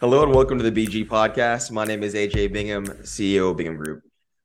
Hello and welcome to the BG podcast. My name is AJ Bingham, CEO of Bingham Group.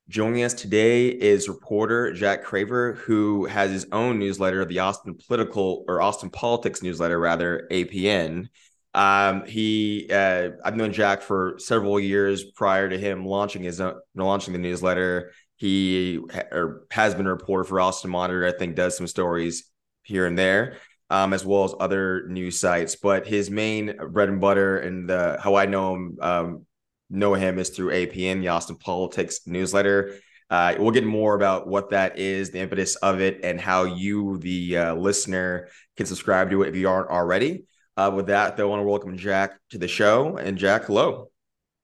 Joining us today is reporter Jack Craver, who has his own newsletter, the Austin Political or Austin Politics newsletter, rather APN. Um, he, uh, I've known Jack for several years prior to him launching his own, launching the newsletter. He ha- has been a reporter for Austin Monitor. I think does some stories here and there um, as well as other news sites. But his main bread and butter and the how I know him um, know him is through APN, the Austin Politics newsletter. Uh, we'll get more about what that is, the impetus of it, and how you, the uh, listener, can subscribe to it if you aren't already. Uh, with that, though, I want to welcome Jack to the show. And Jack, hello.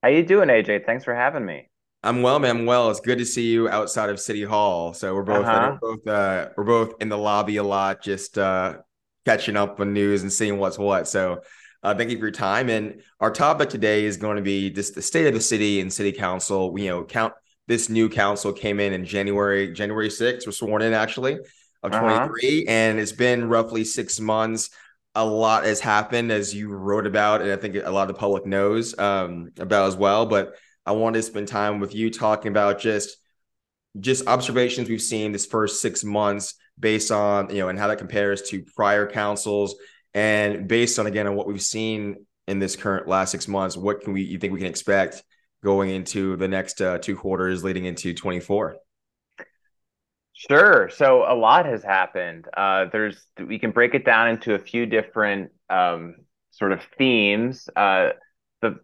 How you doing, AJ? Thanks for having me. I'm well, man. I'm well. It's good to see you outside of City Hall. So we're both uh-huh. we're both uh, we're both in the lobby a lot, just uh, catching up on news and seeing what's what. So uh, thank you for your time. And our topic today is going to be just the state of the city and city council. We, you know, count this new council came in in January, January 6th, was sworn in actually of uh-huh. 23. And it's been roughly six months. A lot has happened as you wrote about, and I think a lot of the public knows um, about as well. But I wanted to spend time with you talking about just just observations we've seen this first six months based on you know and how that compares to prior councils. And based on again on what we've seen in this current last six months what can we you think we can expect going into the next uh, two quarters leading into 24 sure. So a lot has happened. Uh, there's we can break it down into a few different um, sort of themes. Uh, the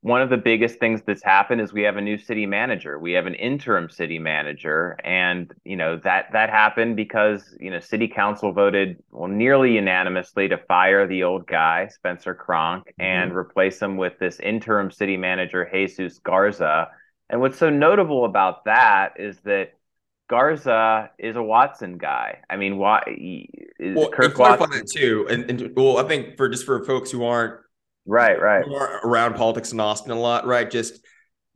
one of the biggest things that's happened is we have a new city manager. We have an interim city manager, and you know that that happened because you know city council voted well nearly unanimously to fire the old guy Spencer Cronk mm-hmm. and replace him with this interim city manager Jesus Garza. And what's so notable about that is that Garza is a Watson guy. I mean, why? Well, Kirk Watson that too, and, and well, I think for just for folks who aren't right right. Around politics in austin a lot right? Just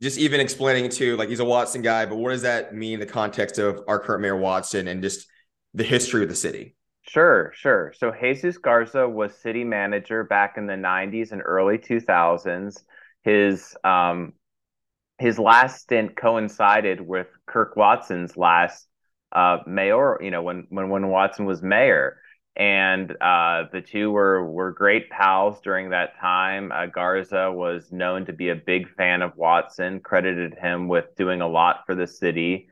just even explaining to like he's a watson guy but what does that mean in the context of our current mayor watson and just the history of the city? Sure sure. So jesus garza was city manager back in the 90s and early 2000s his um his last stint coincided with kirk watson's last uh mayor you know when when when watson was mayor and uh, the two were were great pals during that time. Uh, Garza was known to be a big fan of Watson, credited him with doing a lot for the city,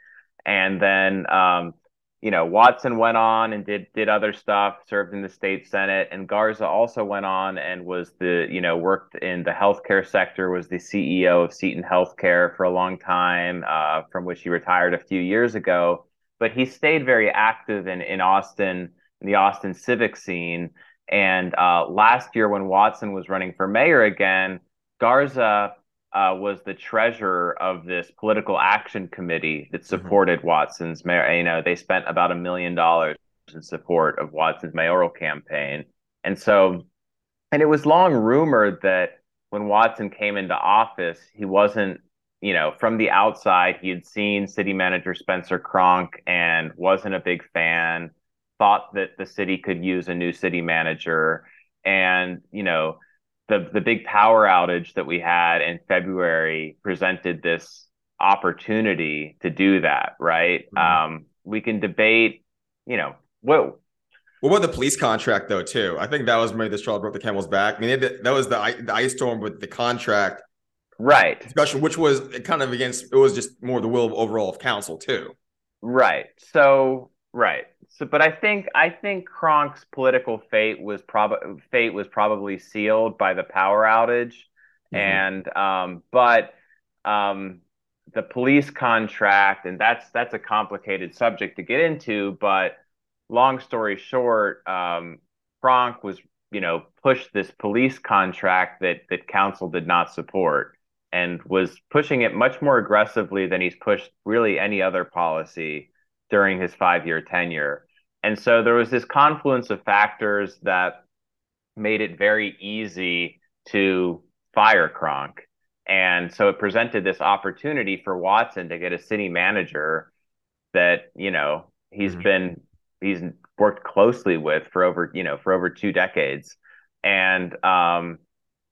and then um, you know Watson went on and did did other stuff, served in the state senate, and Garza also went on and was the you know worked in the healthcare sector, was the CEO of Seton Healthcare for a long time, uh, from which he retired a few years ago. But he stayed very active in in Austin the Austin civic scene. And uh, last year, when Watson was running for mayor again, Garza uh, was the treasurer of this political action committee that mm-hmm. supported mm-hmm. Watson's mayor. You know, they spent about a million dollars in support of Watson's mayoral campaign. And so, and it was long rumored that when Watson came into office, he wasn't, you know, from the outside, he had seen city manager Spencer Cronk and wasn't a big fan thought that the city could use a new city manager. And you know the the big power outage that we had in February presented this opportunity to do that right? Mm-hmm. um, we can debate you know what what about the police contract though too? I think that was maybe the straw that broke the camel's back. I mean that was the, the ice storm with the contract. Right. Discussion which was kind of against it was just more the will of overall of council too. Right. So right so, but I think I think Cronk's political fate was probably fate was probably sealed by the power outage, mm-hmm. and um, but um, the police contract, and that's that's a complicated subject to get into. But long story short, um, Cronk was you know pushed this police contract that that council did not support and was pushing it much more aggressively than he's pushed really any other policy during his five year tenure. And so there was this confluence of factors that made it very easy to fire Cronk. And so it presented this opportunity for Watson to get a city manager that, you know, he's mm-hmm. been he's worked closely with for over, you know, for over two decades. And um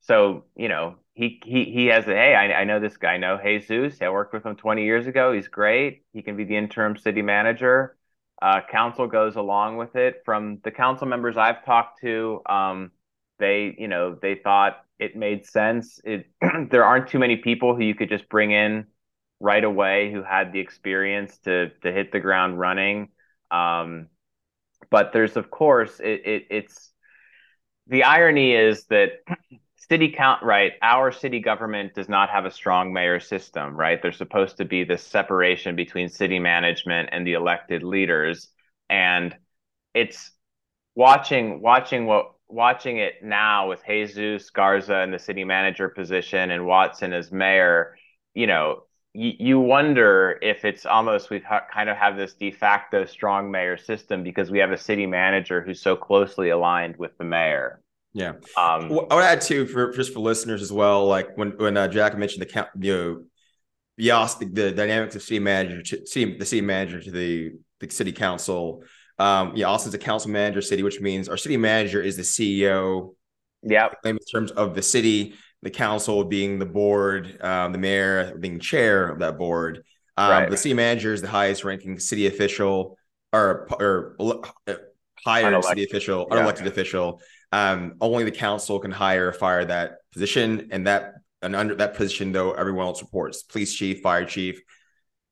so, you know, he he he has a hey, I, I know this guy, I know Jesus. I worked with him 20 years ago. He's great. He can be the interim city manager. Uh, council goes along with it. From the council members I've talked to, um, they you know they thought it made sense. It there aren't too many people who you could just bring in right away who had the experience to to hit the ground running. Um, but there's of course it, it it's the irony is that city count right our city government does not have a strong mayor system right? There's supposed to be this separation between city management and the elected leaders and it's watching watching what watching it now with Jesus Garza in the city manager position and Watson as mayor you know you, you wonder if it's almost we've ha- kind of have this de facto strong mayor system because we have a city manager who's so closely aligned with the mayor yeah. Um, I would add too for just for listeners as well. Like when when uh, Jack mentioned the count, you know, the, the dynamics of city manager, to, city, the city manager to the the city council. Um, yeah, Austin's a council manager city, which means our city manager is the CEO. Yeah. In terms of the city, the council being the board, um, the mayor being chair of that board. Um, right. The city manager is the highest ranking city official or or uh, higher city official, unelected yeah. official um, only the council can hire or fire that position, and that and under that position, though, everyone else reports: police chief, fire chief,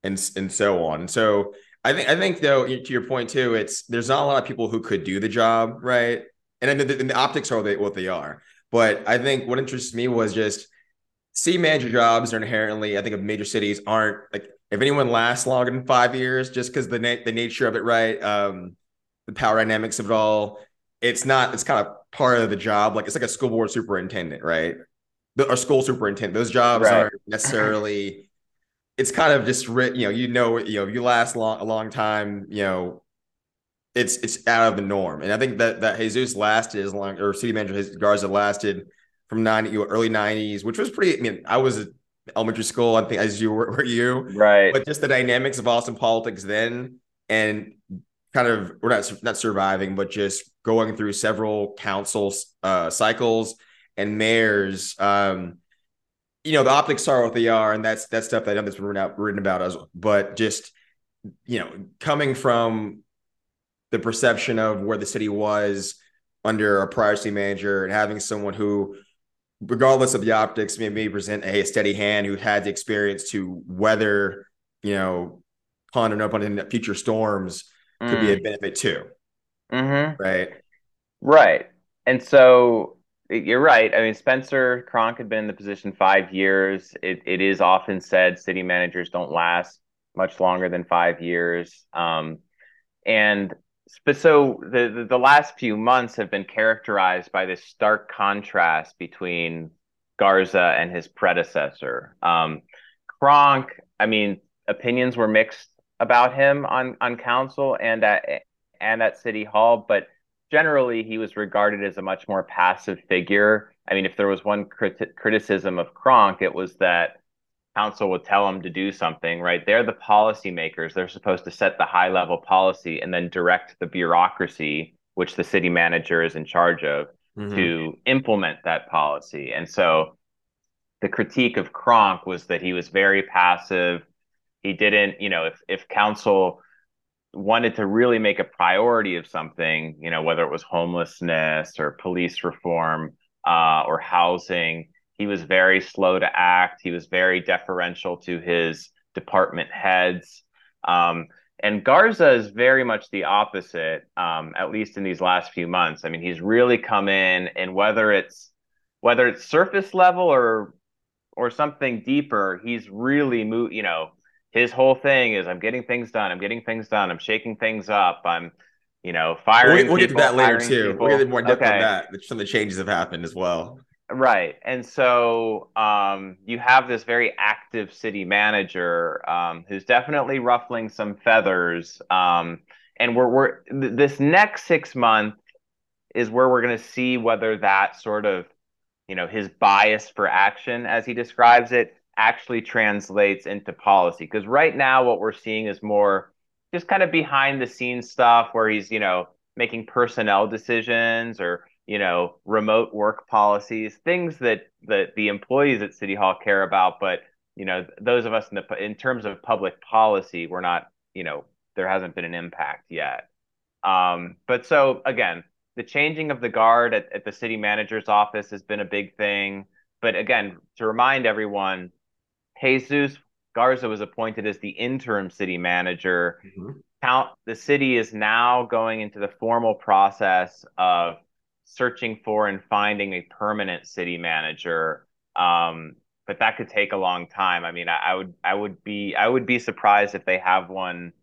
and and so on. And so I think I think though, to your point too, it's there's not a lot of people who could do the job, right? And the, the, the optics are what they are. But I think what interests me was just city manager jobs are inherently, I think, of major cities aren't like if anyone lasts longer than five years, just because the na- the nature of it, right? Um, the power dynamics of it all it's not it's kind of part of the job like it's like a school board superintendent right? Or school superintendent those jobs right. aren't necessarily it's kind of just written you know you know you know you last long a long time you know it's it's out of the norm. And i think that that jesus lasted as long or city manager garza lasted from 90 early 90s which was pretty i mean i was elementary school i think as you were, were you. Right. But just the dynamics of austin politics then and kind of we're not not surviving, but just going through several council uh, cycles and mayors. Um, you know, the optics are what they are, and that's that's stuff that I know that's been written, out, written about us. But just you know, coming from the perception of where the city was under a prior city manager and having someone who regardless of the optics, may maybe present a steady hand who had the experience to weather, you know, pun or no pun in future storms could mm. be a mm. benefit too. Mm-hmm. Right. Right. And so you're right. I mean, Spencer Cronk had been in the position five years. It, it is often said city managers don't last much longer than five years. Um, and but so the, the, the last few months have been characterized by this stark contrast between Garza and his predecessor. Um, Cronk, I mean, opinions were mixed about him on on council and at and at city hall, but generally he was regarded as a much more passive figure. I mean, if there was one crit- criticism of Cronk, it was that council would tell him to do something. Right? They're the policymakers. They're supposed to set the high level policy and then direct the bureaucracy, which the city manager is in charge of, mm-hmm. to implement that policy. And so the critique of Cronk was that he was very passive he didn't you know if if council wanted to really make a priority of something you know whether it was homelessness or police reform uh, or housing. He was very slow to act. He was very deferential to his department heads. Um, and garza is very much the opposite um, at least in these last few months. I mean he's really come in and whether it's whether it's surface level or or something deeper he's really moved you know his whole thing is I'm getting things done. I'm getting things done. I'm shaking things up. I'm, you know, firing. We'll, we'll people, get to that later too. People. We'll get more depth okay. on that. Some of the changes have happened as well. Right. And so um, you have this very active city manager um, who's definitely ruffling some feathers. Um, and we're, we're th- this next six months is where we're going to see whether that sort of, you know, his bias for action, as he describes it, actually translates into policy. Because right now, what we're seeing is more just kind of behind the scenes stuff where he's, you know, making personnel decisions or you know, remote work policies, things that that the employees at City Hall care about, but you know, those of us in the in terms of public policy, we're not, you know, there hasn't been an impact yet. Um, but so again, the changing of the guard at, at the city manager's office has been a big thing. But again, to remind everyone, Jesus Garza was appointed as the interim city manager. Mm-hmm. Count the city is now going into the formal process of searching for and finding a permanent city manager. Um, but that could take a long time. I mean, I, I, would I would be I would be surprised if they have one.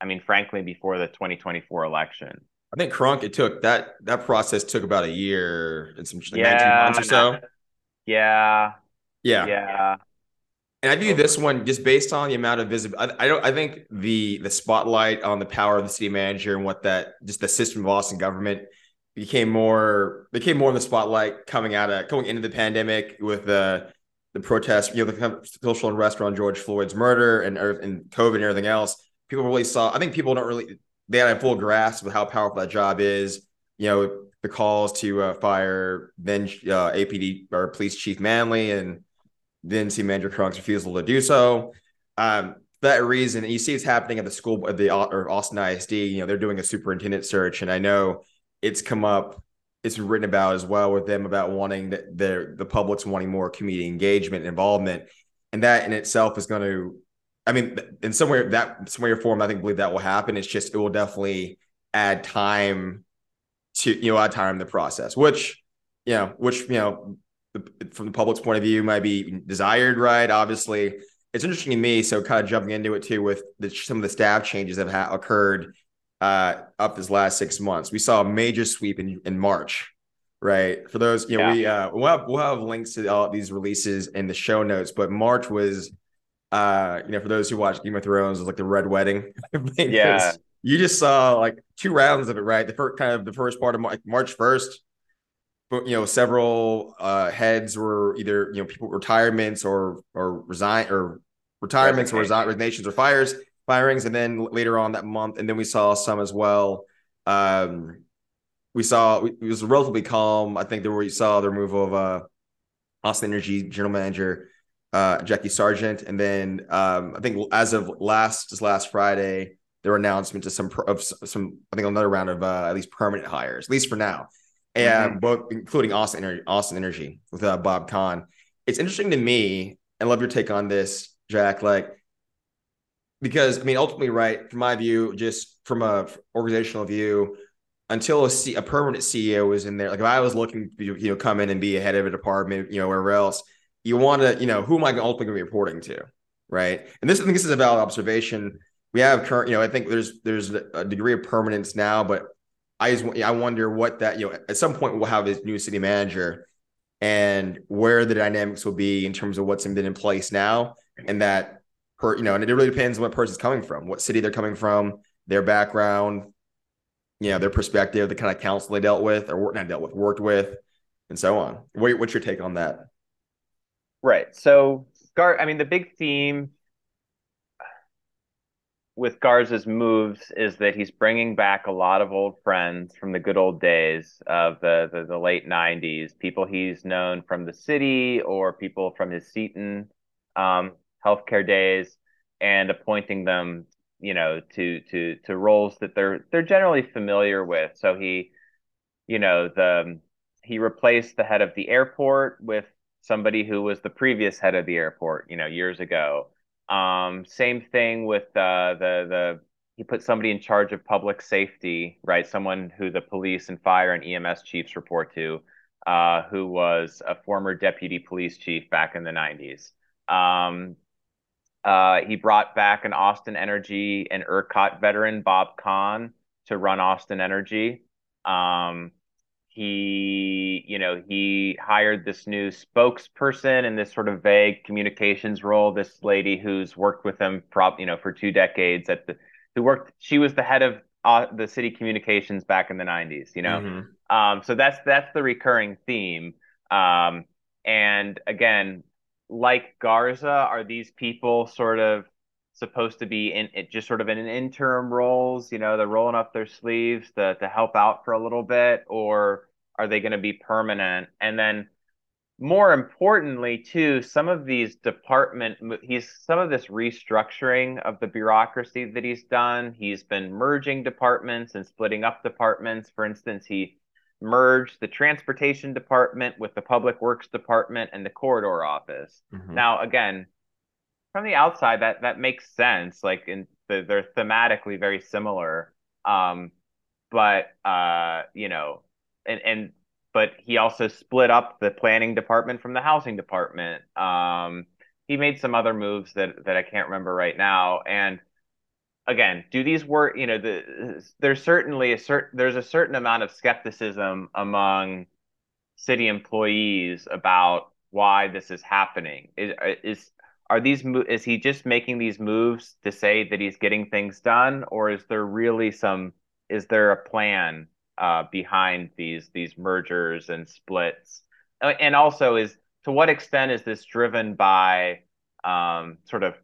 I mean, frankly, before the 2024 election. I think Cronk it took that that process took about a year and some like yeah, 19 months or so. Yeah. Yeah. Yeah. And I view this one just based on the amount of visibility. I, I, don't. I think the the spotlight on the power of the city manager and what that just the system of Austin government became more became more in the spotlight coming out of going into the pandemic with the the protests, you know, the social unrest around George Floyd's murder and and COVID and everything else. People really saw. I think people don't really they had a full grasp of how powerful that job is. You know, the calls to uh, fire then uh, APD or Police Chief Manley and then see Manager Cronk's refusal to do so. Um, that reason, you see it's happening at the school at the or Austin ISD. You know, they're doing a superintendent search, and I know it's come up. It's written about as well with them about wanting the the, the public's wanting more community engagement and involvement, and that in itself is going to I mean, in some way that some way or form, I think believe that will happen. It's just it will definitely add time to you know add time in the process, which you know, which you know, from the public's point of view, might be desired, right? Obviously, it's interesting to me. So, kind of jumping into it too with the, some of the staff changes that have ha- occurred uh, up this last six months. We saw a major sweep in in March, right? For those, you know, yeah. we uh, we'll have, we'll have links to all these releases in the show notes, but March was uh, you know, for those who watch Game of Thrones, was like the Red Wedding. yeah, you just saw like two rounds of it, right? The first kind of the first part of March, first, you know, several uh, heads were either you know people retirements or or resign or retirements or resignations or fires firings, and then later on that month, and then we saw some as well. Um, we saw it was relatively calm. I think there we saw the removal of uh, Austin Energy general manager uh, Jackie Sargent, and then um, I think as of last just last Friday, there were announcements of some of some I think another round of uh, at least permanent hires, at least for now, and mm-hmm. both including Austin Energy, Austin Energy with uh, Bob Kahn. It's interesting to me, and love your take on this, Jack. Like because I mean, ultimately, right from my view, just from a organizational view, until a, C, a permanent CEO was in there, like if I was looking to you know come in and be a head of a department, you know, wherever else you want to, you know, who am I ultimately going to be reporting to, right? And this, I think, this is a valid observation. We have current, you know, I think there's there's a degree of permanence now, but I just I wonder what that, you know, at some point we'll have this new city manager, and where the dynamics will be in terms of what's been in place now, and that per, you know, and it really depends on what person's coming from, what city they're coming from, their background, you know, their perspective, the kind of council they dealt with or not dealt with, worked with, and so on. What, what's your take on that? Right. So Gar, I mean, the big theme with Garza's moves is that he's bringing back a lot of old friends from the good old days of the, the, the late 90s, people he's known from the city or people from his Seton um, healthcare days, and appointing them, you know, to to to roles that they're they're generally familiar with. So he, you know, the he replaced the head of the airport with somebody who was the previous head of the airport, you know, years ago. Um, same thing with uh, the the he put somebody in charge of public safety, right? Someone who the police and fire and EMS chiefs report to, uh, who was a former deputy police chief back in the 90s. Um, uh, he brought back an Austin Energy and ERCOT veteran, Bob Kahn, to run Austin Energy. Um, he you know he hired this new spokesperson in this sort of vague communications role this lady who's worked with him prop you know for two decades at the who worked she was the head of uh, the city communications back in the 90s you know mm-hmm. um, so that's that's the recurring theme um, and again like garza are these people sort of supposed to be in it just sort of in an interim roles you know they're rolling up their sleeves to, to help out for a little bit or Are they going to be permanent? And then more importantly too some of these department he's some of this restructuring of the bureaucracy that he's done he's been merging departments and splitting up departments for instance he merged the transportation department with the public works department and the corridor office mm-hmm. now again from the outside that that makes sense like in the, they're thematically very similar um but uh you know and and but he also split up the planning department from the housing department. Um, he made some other moves that that I can't remember right now. And again, do these work? You know, the, there's certainly a certain there's a certain amount of skepticism among city employees about why this is happening. Is is are these is he just making these moves to say that he's getting things done, or is there really some is there a plan uh, behind these these mergers and splits, uh, and also is to what extent is this driven by um, sort of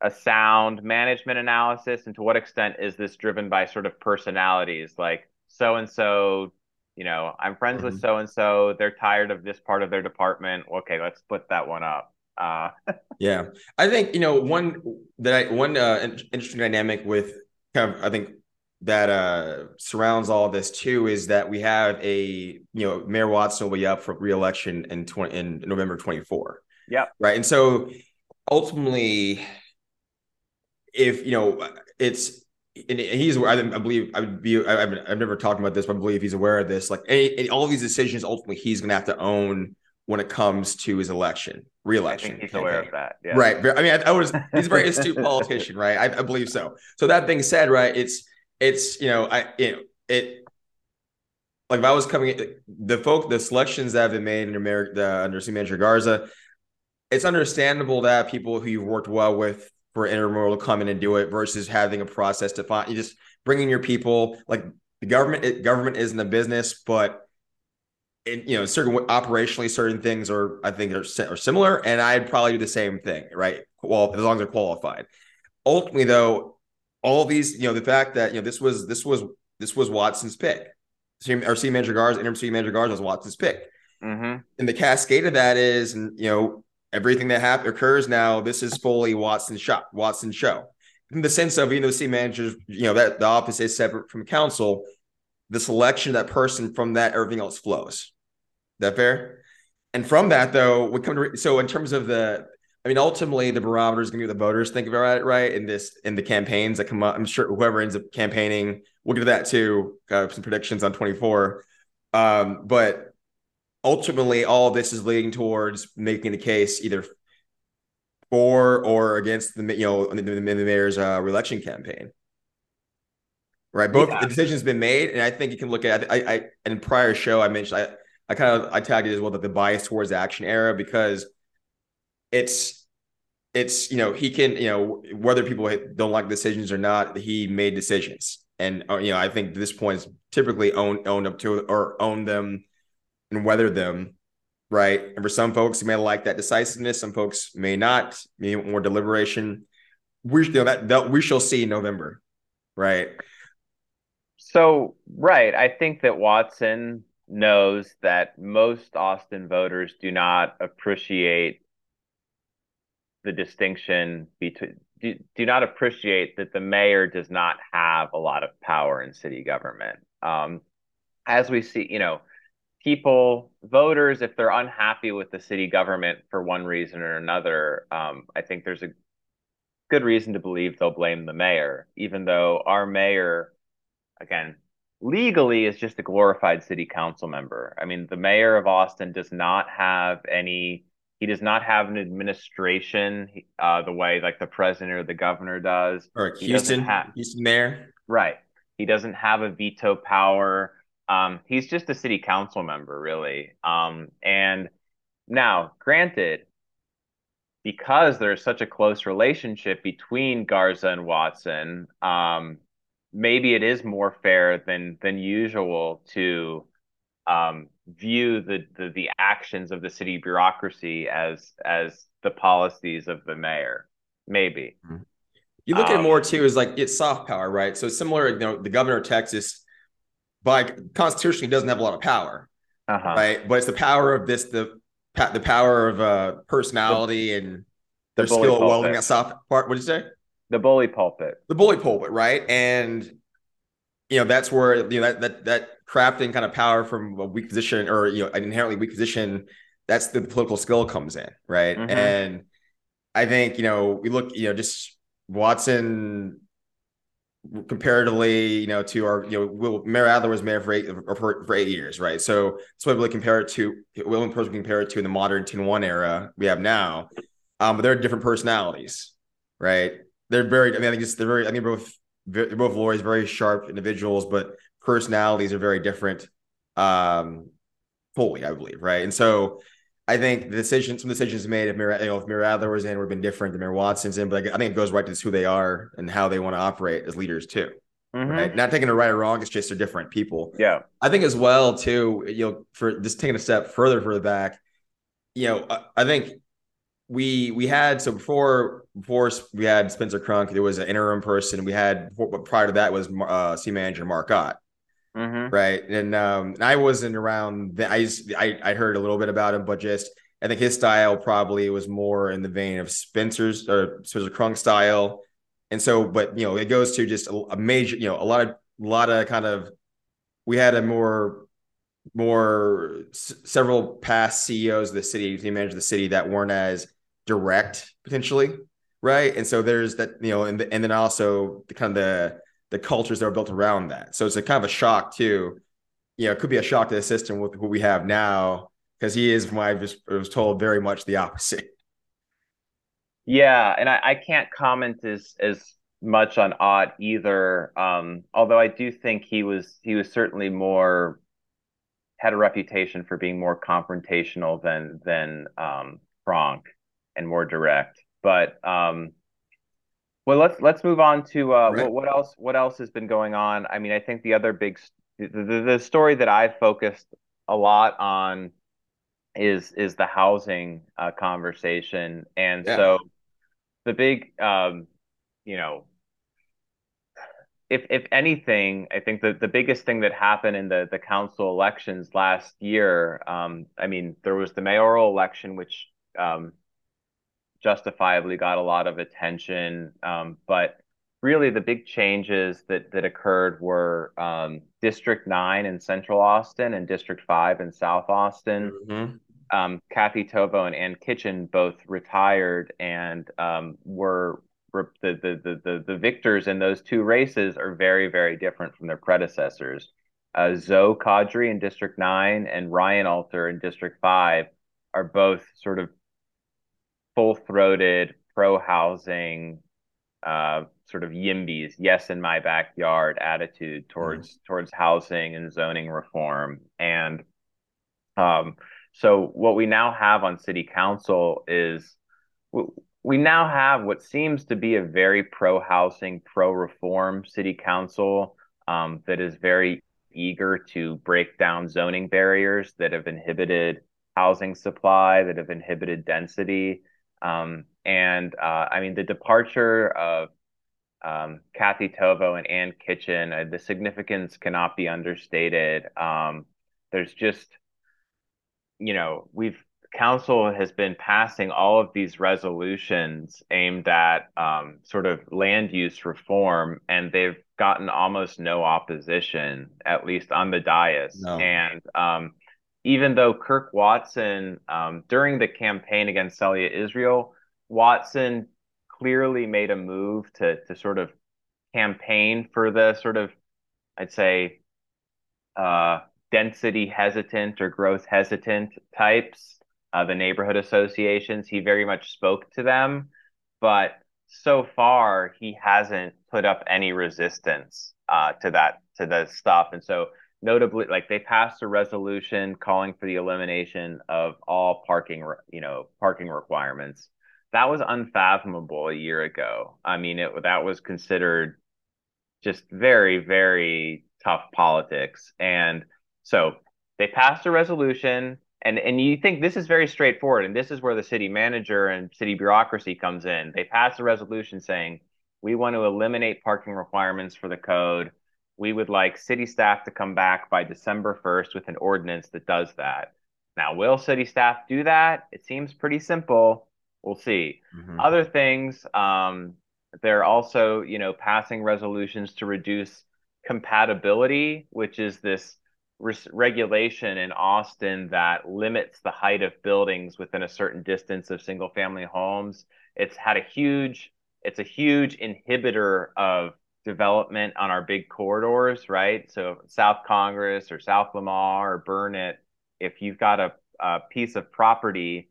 a sound management analysis, and to what extent is this driven by sort of personalities like so and so? You know, I'm friends mm-hmm. with so and so. They're tired of this part of their department. Okay, let's split that one up. Uh, yeah, I think you know one that I one uh, interesting dynamic with kind of I think that uh, surrounds all this too is that we have a you know Mayor Watson will be up for reelection in 20 in November 24. Yeah. Right. And so ultimately, if you know it's and he's I, I believe I would be I, have I've never talked about this, but I believe he's aware of this. Like any, any, all of these decisions, ultimately, he's going to have to own when it comes to his election, reelection. he's aware of that. Yeah. Right. I mean, I, I was he's a very astute politician, right? I, I believe so. So that being said, right, it's it's you know I you know it like if I was coming the folk the selections that have been made in America under City Manager Garza, it's understandable that people who you've worked well with for intramural to come in and do it versus having a process to find you just bringing your people like the government it, government isn't a business but in, you know certain operationally certain things are I think are, are similar and I'd probably do the same thing right well as long as they're qualified ultimately though all these, you know, the fact that you know this was this was this was Watson's pick. Our C manager guards, interim C manager guards was Watson's pick. Mm-hmm. And the cascade of that is, and you know, everything that happens occurs now. This is fully Watson's shot, Watson's show. In the sense of, even though C managers, you know, that the office is separate from council, the selection of that person from that, everything else flows. Is that fair? And from that, though, we come to so in terms of the I mean, ultimately, the barometer is going to be what the voters think about it, right? In this, in the campaigns that come up, I'm sure whoever ends up campaigning, we'll get to that too. Uh, some predictions on 24, um, but ultimately, all this is leading towards making the case either for or against the you know the, the, the mayor's uh, reelection campaign. Right, both yeah. the decision's been made, and I think you can look at. I, I in prior show I mentioned I I kind of I tagged it as well that the bias towards the action era because it's it's you know he can you know whether people don't like decisions or not he made decisions. And uh, you know i think this point is typically own owned up to or own them and weather them right? And for some folks who may like that decisiveness. Some folks may not. May more deliberation. We you know that, that we shall see in november right? So right. I think that watson knows that most austin voters do not appreciate the distinction between do, do not appreciate that the mayor does not have a lot of power in city government. Um, as we see, you know, people, voters, if they're unhappy with the city government for one reason or another, um, I think there's a good reason to believe they'll blame the mayor, even though our mayor, again, legally is just a glorified city council member. I mean, the mayor of Austin does not have any he does not have an administration uh, the way like the president or the governor does. Or Houston, have, Houston mayor. Right. He doesn't have a veto power. Um, he's just a city council member, really. Um, and now, granted, because there's such a close relationship between Garza and Watson, um, maybe it is more fair than than usual to um, view the, the the actions of the city bureaucracy as as the policies of the mayor. Maybe. Mm-hmm. You look um, at it um, more too as like it's soft power, right? So similar, you know, the governor of Texas by constitutionally doesn't have a lot of power. uh-huh. right? But it's the power of this the the power of uh personality the, and their the skill welding that soft part. What did you say? The bully pulpit. The bully pulpit, right? And you know that's where you know that that that crafting kind of power from a weak position or you know an inherently weak position. That's the political skill comes in, right? Mm-hmm. And I think you know we look you know just Watson comparatively, you know, to our, you know, Will Mayor Adler was mayor for eight for, for eight years, right? So that's what we compare it to. Will and Person compare it to in the modern 10-1 era we have now. Um, but they're different personalities, right? They're very. I mean, I think it's they're very. I mean, both they're both lawyers, very sharp individuals, but personalities are very different. Um, fully, I believe, right? And so I think the decision, some decisions made if Mayor, you know, if Mayor Adler was in would have been different than Mayor Watson's in, but I think it goes right to who they are and how they want to operate as leaders too. Mm-hmm. Right. Not taking it right or wrong, it's just they're different people. Yeah. I think as well, too, you know, for just taking a step further further back, you know, I, I think we we had so before before we had Spencer Cronk, there was an interim person. We had prior to that was uh, C manager Mark Ott. Mm-hmm. Right. And um, and I wasn't around. I, I I heard a little bit about him, but just I think his style probably was more in the vein of Spencer's or Spencer Cronk style. And so, but you know, it goes to just a, a major, you know, a lot of a lot of kind of we had a more more s- several past CEOs of the city, the manager of the city that weren't as direct potentially, right? And so there's that, you know, and the, and then also the kind of the the cultures that are built around that. So it's a kind of a shock too. You know, it could be a shock to the system with what we have now because he is, from what I was, told, very much the opposite. Yeah, and I, I can't comment as as much on Ott either. Um, although I do think he was he was certainly more had a reputation for being more confrontational than than um, Frank and more direct. But um, well, let's let's move on to uh, right. what, what, else. What else has been going on? I mean, I think the other big the, the, story that I've focused a lot on is is the housing uh, conversation, and yeah. so the big, um, you know, if if anything, I think the the biggest thing that happened in the the council elections last year, um, I mean, there was the mayoral election, which um, justifiably got a lot of attention. Um, but really, the big changes that that occurred were um, District Nine in Central Austin and District Five in South Austin. Mm-hmm. Um, Kathy Tovo and Ann Kitchen both retired and um, were, were the, the, the, the victors in those two races are very, very different from their predecessors. Uh, Zoe Qadri in District 9 and Ryan Alter in District 5 are both sort of full throated, pro housing, uh, sort of YIMBYs, yes in my backyard attitude towards mm-hmm. towards housing and zoning reform. And um, so what we now have on city council is we now have what seems to be a very pro housing, pro reform city council um, that is very eager to break down zoning barriers that have inhibited housing supply, that have inhibited density. Um, and uh, I mean, the departure of um, Kathy Tovo and Ann Kitchen, uh, the significance cannot be understated. Um, there's just, you know, we've council has been passing all of these resolutions aimed at um, sort of land use reform, and they've gotten almost no opposition, at least on the dais. No. And um, even though Kirk Watson, um, during the campaign against Celia Israel, Watson clearly made a move to to sort of campaign for the sort of, I'd say, uh, density hesitant or growth hesitant types, uh, the neighborhood associations. He very much spoke to them, but so far he hasn't put up any resistance uh, to that to the stuff, and so notably like they passed a resolution calling for the elimination of all parking you know parking requirements. That was unfathomable a year ago. I mean it that was considered just very very tough politics. And so they passed a resolution and and you think this is very straightforward and this is where the city manager and city bureaucracy comes in. They passed a resolution saying we want to eliminate parking requirements for the code we would like city staff to come back by December 1st with an ordinance that does that. Now, will city staff do that? It seems pretty simple. We'll see. Mm-hmm. Other things, um, they're also, you know, passing resolutions to reduce compatibility, which is this regulation in Austin that limits the height of buildings within a certain distance of single family homes. It's had a huge, it's a huge inhibitor of development on our big corridors, right? So South Congress or South Lamar or Burnet, if you've got a, a piece of property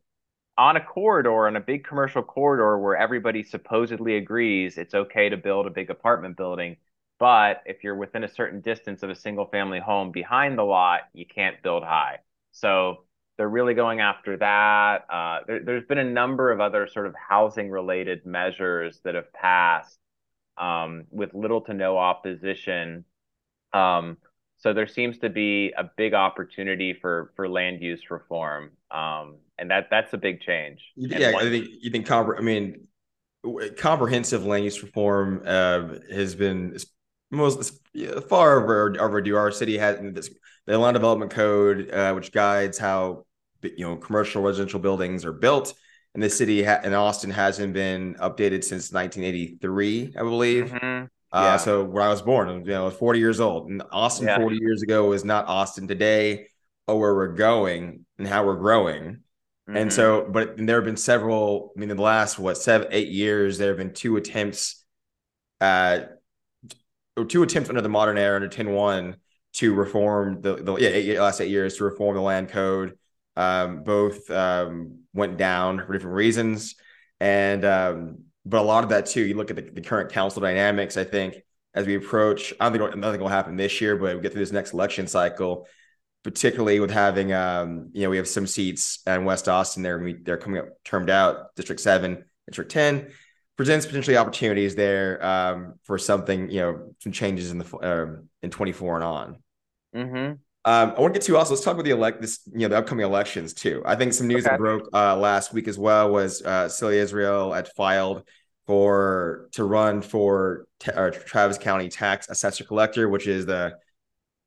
on a corridor, on a big commercial corridor where everybody supposedly agrees it's okay to build a big apartment building, but if you're within a certain distance of a single family home behind the lot, you can't build high. So they're really going after that. Uh, there, has been a number of other sort of housing related measures that have passed um, with little to no opposition. Um, so there seems to be a big opportunity for for land use reform, um, and that that's a big change. Yeah, one- I think you think. I mean, comprehensive land use reform uh, has been most far over, overdue. Our city has this, the land development code, uh, which guides how you know commercial residential buildings are built. And the city ha- in Austin hasn't been updated since 1983, I believe. Mm-hmm. Uh, yeah. so when I was born, you know, I was 40 years old, and Austin yeah. 40 years ago is not Austin today, or where we're going and how we're growing. Mm-hmm. And so, but there have been several. I mean, in the last what seven, eight years, there have been two attempts at two attempts under the modern era under 10-1 to reform the, the yeah eight, last eight years to reform the land code. Um, both um, went down for different reasons, and um, but a lot of that too. You look at the, the, current council dynamics. I think as we approach, I don't think nothing will happen this year, but we get through this next election cycle, particularly with having um, you know we have some seats in West Austin. They're they're coming up termed out, District Seven, District Ten presents potentially opportunities there um, for something, you know, some changes in the um, in 24 and on. Mm-hmm. Um, I want to get to also let's talk about the elect this you know the upcoming elections too. I think some news okay. that broke uh, last week as well was uh, Celia Israel had filed for to run for t- Travis County tax assessor collector, which is the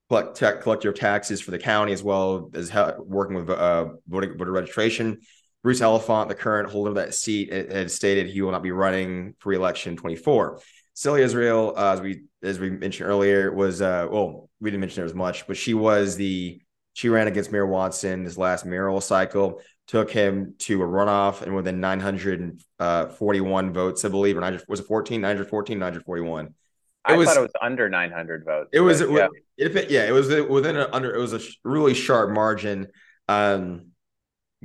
collect, collector of taxes for the county as well as working with uh, voting voter registration. Bruce Elfant, the current holder of that seat, had stated he will not be running for re-election 24. Celia Israel, uh, as we as we mentioned earlier, was uh, well, we didn't mention there as much, but she was the she ran against Mayor Watson this last mayoral cycle, took him to a runoff, and within 941 uh, votes, I believe, or 900, was it 14, 914, 941. It I was, thought it was under 900 votes. It was, yeah. It, it, yeah, it was within a, under. It was a really sharp margin. Um,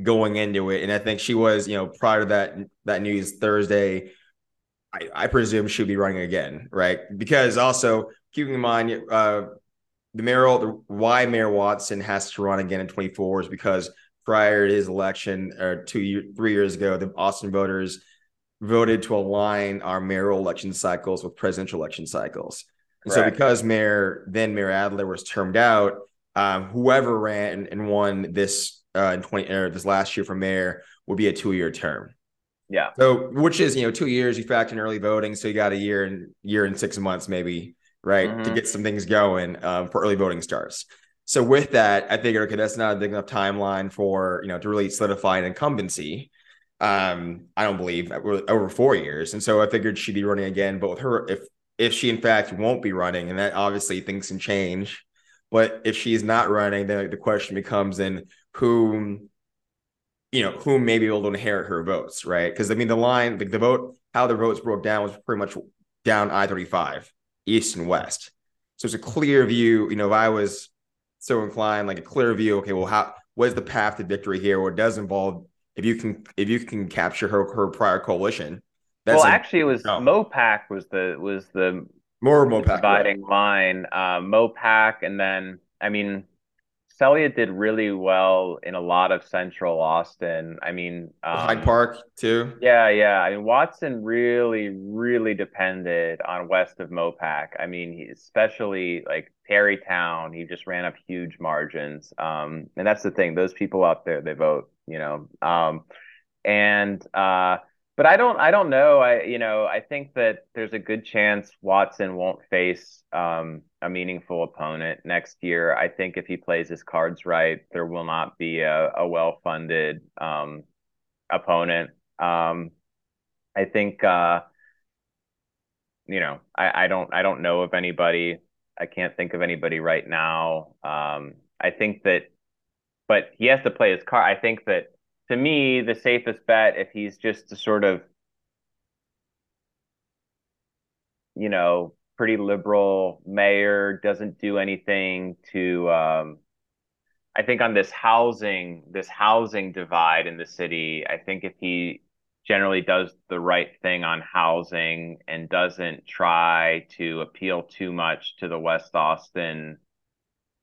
going into it. And I think she was, you know, prior to that that news Thursday, I, I presume she'll be running again, right? Because also keeping in mind, uh, the mayoral, the why Mayor Watson has to run again in 24 is because prior to his election, or two, year, three years ago, the Austin voters voted to align our mayoral election cycles with presidential election cycles. And so, because Mayor then Mayor Adler was termed out, um, whoever ran and won this uh, in 20 or this last year for mayor would be a two year term. Yeah. So which is you know two years you factor in early voting, so you got a year and year and six months maybe right mm-hmm. to get some things going um, for early voting starts. So with that, I figured okay, that's not a big enough timeline for you know to really solidify an incumbency. Um, I don't believe over four years, and so I figured she'd be running again. But with her, if if she in fact won't be running, and that obviously things can change. But if she's not running, then the question becomes then whom you know whom may be able to inherit her votes, right? Because I mean the line, like the vote, how the votes broke down was pretty much down I thirty five, east and west. So it's a clear view. You know, if I was so inclined, like a clear view. Okay, well, how what is the path to victory here? What does involve if you can if you can capture her her prior coalition. well, a, actually, it was no. Mopac was the was the more Mopac dividing line. Uh, Mopac, and then I mean Celia did really well in a lot of central Austin. I mean, um, Hyde Park too. Yeah, yeah. I mean, Watson really, really depended on west of Mopac. I mean, he, especially like Tarrytown, he just ran up huge margins. Um, and that's the thing; those people out there, they vote. You know, um, and uh, but I don't I don't know. I you know I think that there's a good chance Watson won't face um, a meaningful opponent next year. I think if he plays his cards right, there will not be a, a well funded um, opponent. Um, I think uh, you know I, I don't I don't know of anybody. I can't think of anybody right now. Um, I think that, but he has to play his card. I think that to me, the safest bet, if he's just to sort of, you know, pretty liberal mayor, doesn't do anything to, um, I think on this housing, this housing divide in the city, I think if he generally does the right thing on housing and doesn't try to appeal too much to the West Austin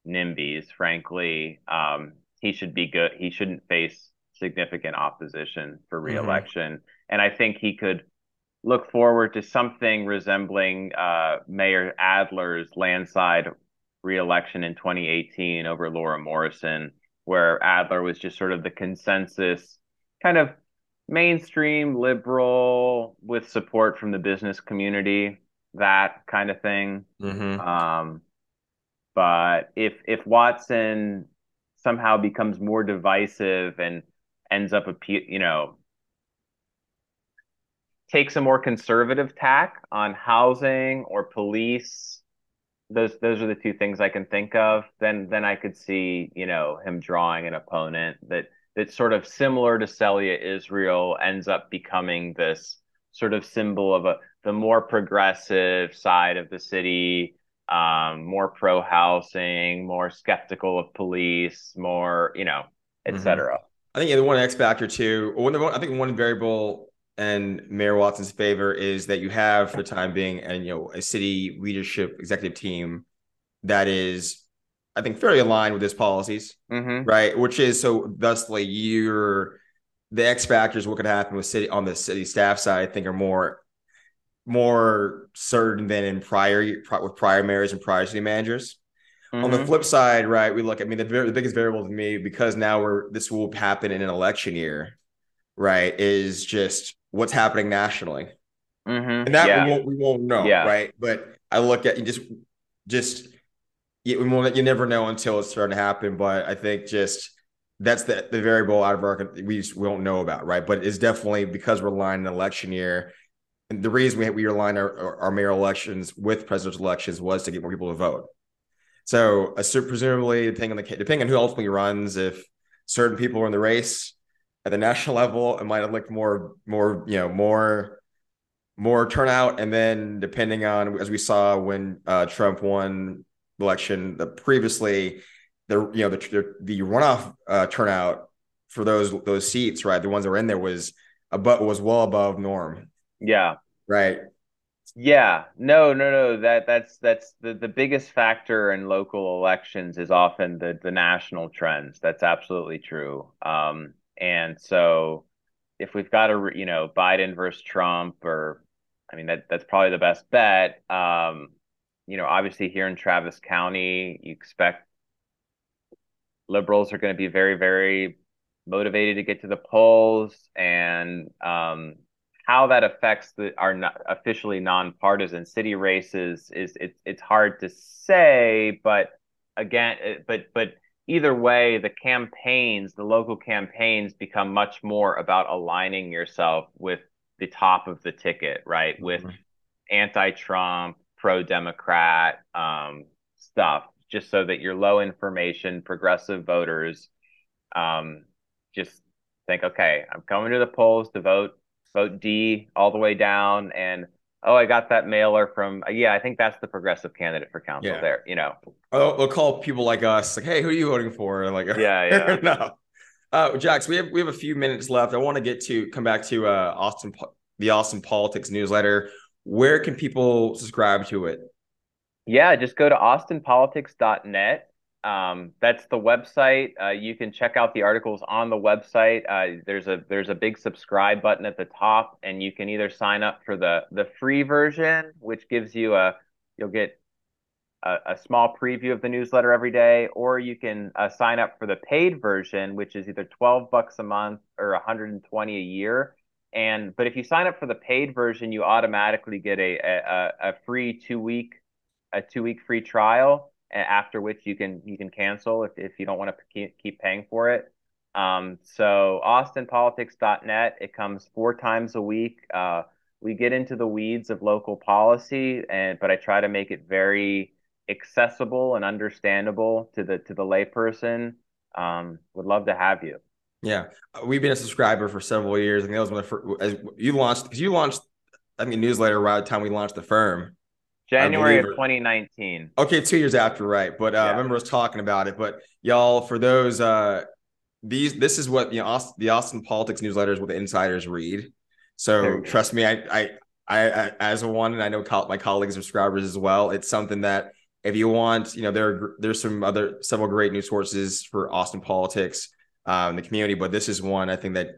NIMBYs, frankly, um, he should be good. He shouldn't face significant opposition for mm-hmm. reelection. Mm-hmm. And I think he could look forward to something resembling uh, Mayor Adler's landslide reelection in 2018 over Laura Morrison, where Adler was just sort of the consensus kind of mainstream liberal with support from the business community, that kind of thing. Mm-hmm. Um, but if if Watson somehow becomes more divisive and ends up a you know takes a more conservative tack on housing or police those those are the two things I can think of then then I could see you know him drawing an opponent that that's sort of similar to Celia Israel ends up becoming this sort of symbol of a the more progressive side of the city um, more pro housing more skeptical of police more you know etc mm-hmm. I think yeah, the one X factor too. One, I think one variable and Mayor Watson's favor is that you have for the time being, and you know, a city leadership executive team that is, I think, fairly aligned with his policies, mm-hmm. right? Which is so, thusly, you're the X factors. What could happen with city on the city staff side? I think are more more certain than in prior with prior mayors and prior city managers. Mm-hmm. On the mm-hmm. flip side, right, we look. I mean, the, the biggest variable to me because now we're this will happen in an election year, right? Is just what's happening nationally, mm-hmm. and that yeah. we won't we won't know, yeah. right? But I look at you just just you, we won't, you never know until it's starting to happen. But I think just that's the, the variable out of our we just, we don't know about, right? But it's definitely because we're lying an election year. And the reason we we align our, our, our mayor elections with presidential elections was to get more people to vote. So, uh, presumably, depending on the depending on who ultimately runs, if certain people are in the race at the national level, it might have looked more more you know more more turnout, and then depending on as we saw when uh, Trump won the election the previously, the you know the the, the runoff uh, turnout for those those seats, right, the ones that were in there was above was well above norm. Yeah. Right. Yeah, no, no, no. That that's that's the the biggest factor in local elections is often the the national trends. That's absolutely true. Um, and so if we've got a you know Biden versus Trump, or I mean that that's probably the best bet. Um, you know, obviously here in Travis County, you expect liberals are going to be very very motivated to get to the polls, and um, how that affects the our not officially nonpartisan city races is it's it's hard to say, but again, uh, but but either way, the campaigns, the local campaigns, become much more about aligning yourself with the top of the ticket, right? Mm-hmm. With anti-Trump, pro-Democrat um, stuff, just so that your low information progressive voters um, just think, okay, I'm coming to the polls to vote vote D all the way down, and oh, I got that mailer from yeah, I think that's the progressive candidate for council yeah. there. You know, oh, they'll call people like us like, hey, who are you voting for? Like, yeah, yeah, no. Uh, Jax, we have we have a few minutes left. I want to get to come back to uh, Austin, the Austin Politics newsletter. Where can people subscribe to it? Yeah, just go to austinpolitics.net. Um, that's the website. Uh, you can check out the articles on the website. Uh, there's a there's a big subscribe button at the top, and you can either sign up for the the free version, which gives you a you'll get a, a small preview of the newsletter every day, or you can uh, sign up for the paid version, which is either 12 bucks a month or 120 a year, and but if you sign up for the paid version, you automatically get a a, a free two week a two week free trial, after which you can you can cancel if if you don't want to keep paying for it. Um, so austinpolitics.net, it comes four times a week. Uh, we get into the weeds of local policy, and but I try to make it very accessible and understandable to the to the layperson. Um, would love to have you. Yeah, uh, we've been a subscriber for several years. I think that was when the first, as you launched because you launched I think newsletter around the time we launched the firm. January of 2019. Okay, two years after, right? But uh, yeah. I remember us talking about it. But y'all, for those, uh, these this is what you know, Austin, the Austin Politics newsletters what the insiders read. So trust me, I, I, I, I, as a one, and I know co- my colleagues are subscribers as well. It's something that if you want, you know, there are, there's some other several great news sources for Austin politics um, in the community, but this is one I think that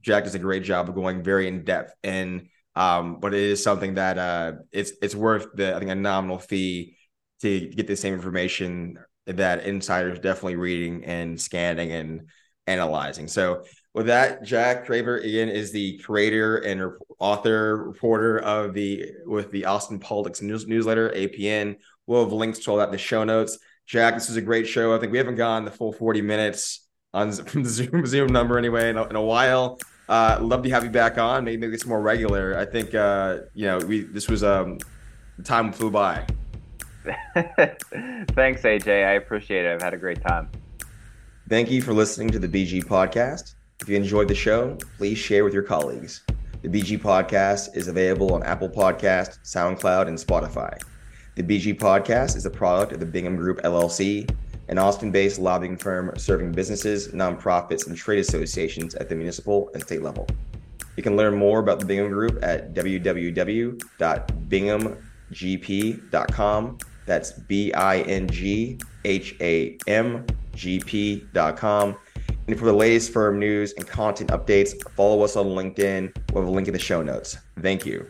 Jack does a great job of going very in depth in. Um, but it is something that uh, it's it's worth the I think a nominal fee to get the same information that insiders definitely reading and scanning and analyzing. So with that, Jack Craver again is the creator and author, reporter of the with the Austin Politics news, newsletter, APN. We'll have links to all that in the show notes. Jack, this is a great show. I think we haven't gone the full 40 minutes on from the Zoom Zoom number anyway in a, in a while. Uh, love to have you back on. Maybe make this more regular. I think uh, you know we this was um time flew by. Thanks, AJ. I appreciate it. I've had a great time. Thank you for listening to the BG Podcast. If you enjoyed the show, please share with your colleagues. The BG Podcast is available on Apple Podcast, SoundCloud, and Spotify. The BG Podcast is a product of the Bingham Group LLC, an Austin-based lobbying firm serving businesses, nonprofits, and trade associations at the municipal and state level. You can learn more about the Bingham Group at www.binghamgp.com. That's B I N G H A M G P.com and for the latest firm news and content updates, follow us on LinkedIn. We'll have a link in the show notes. Thank you.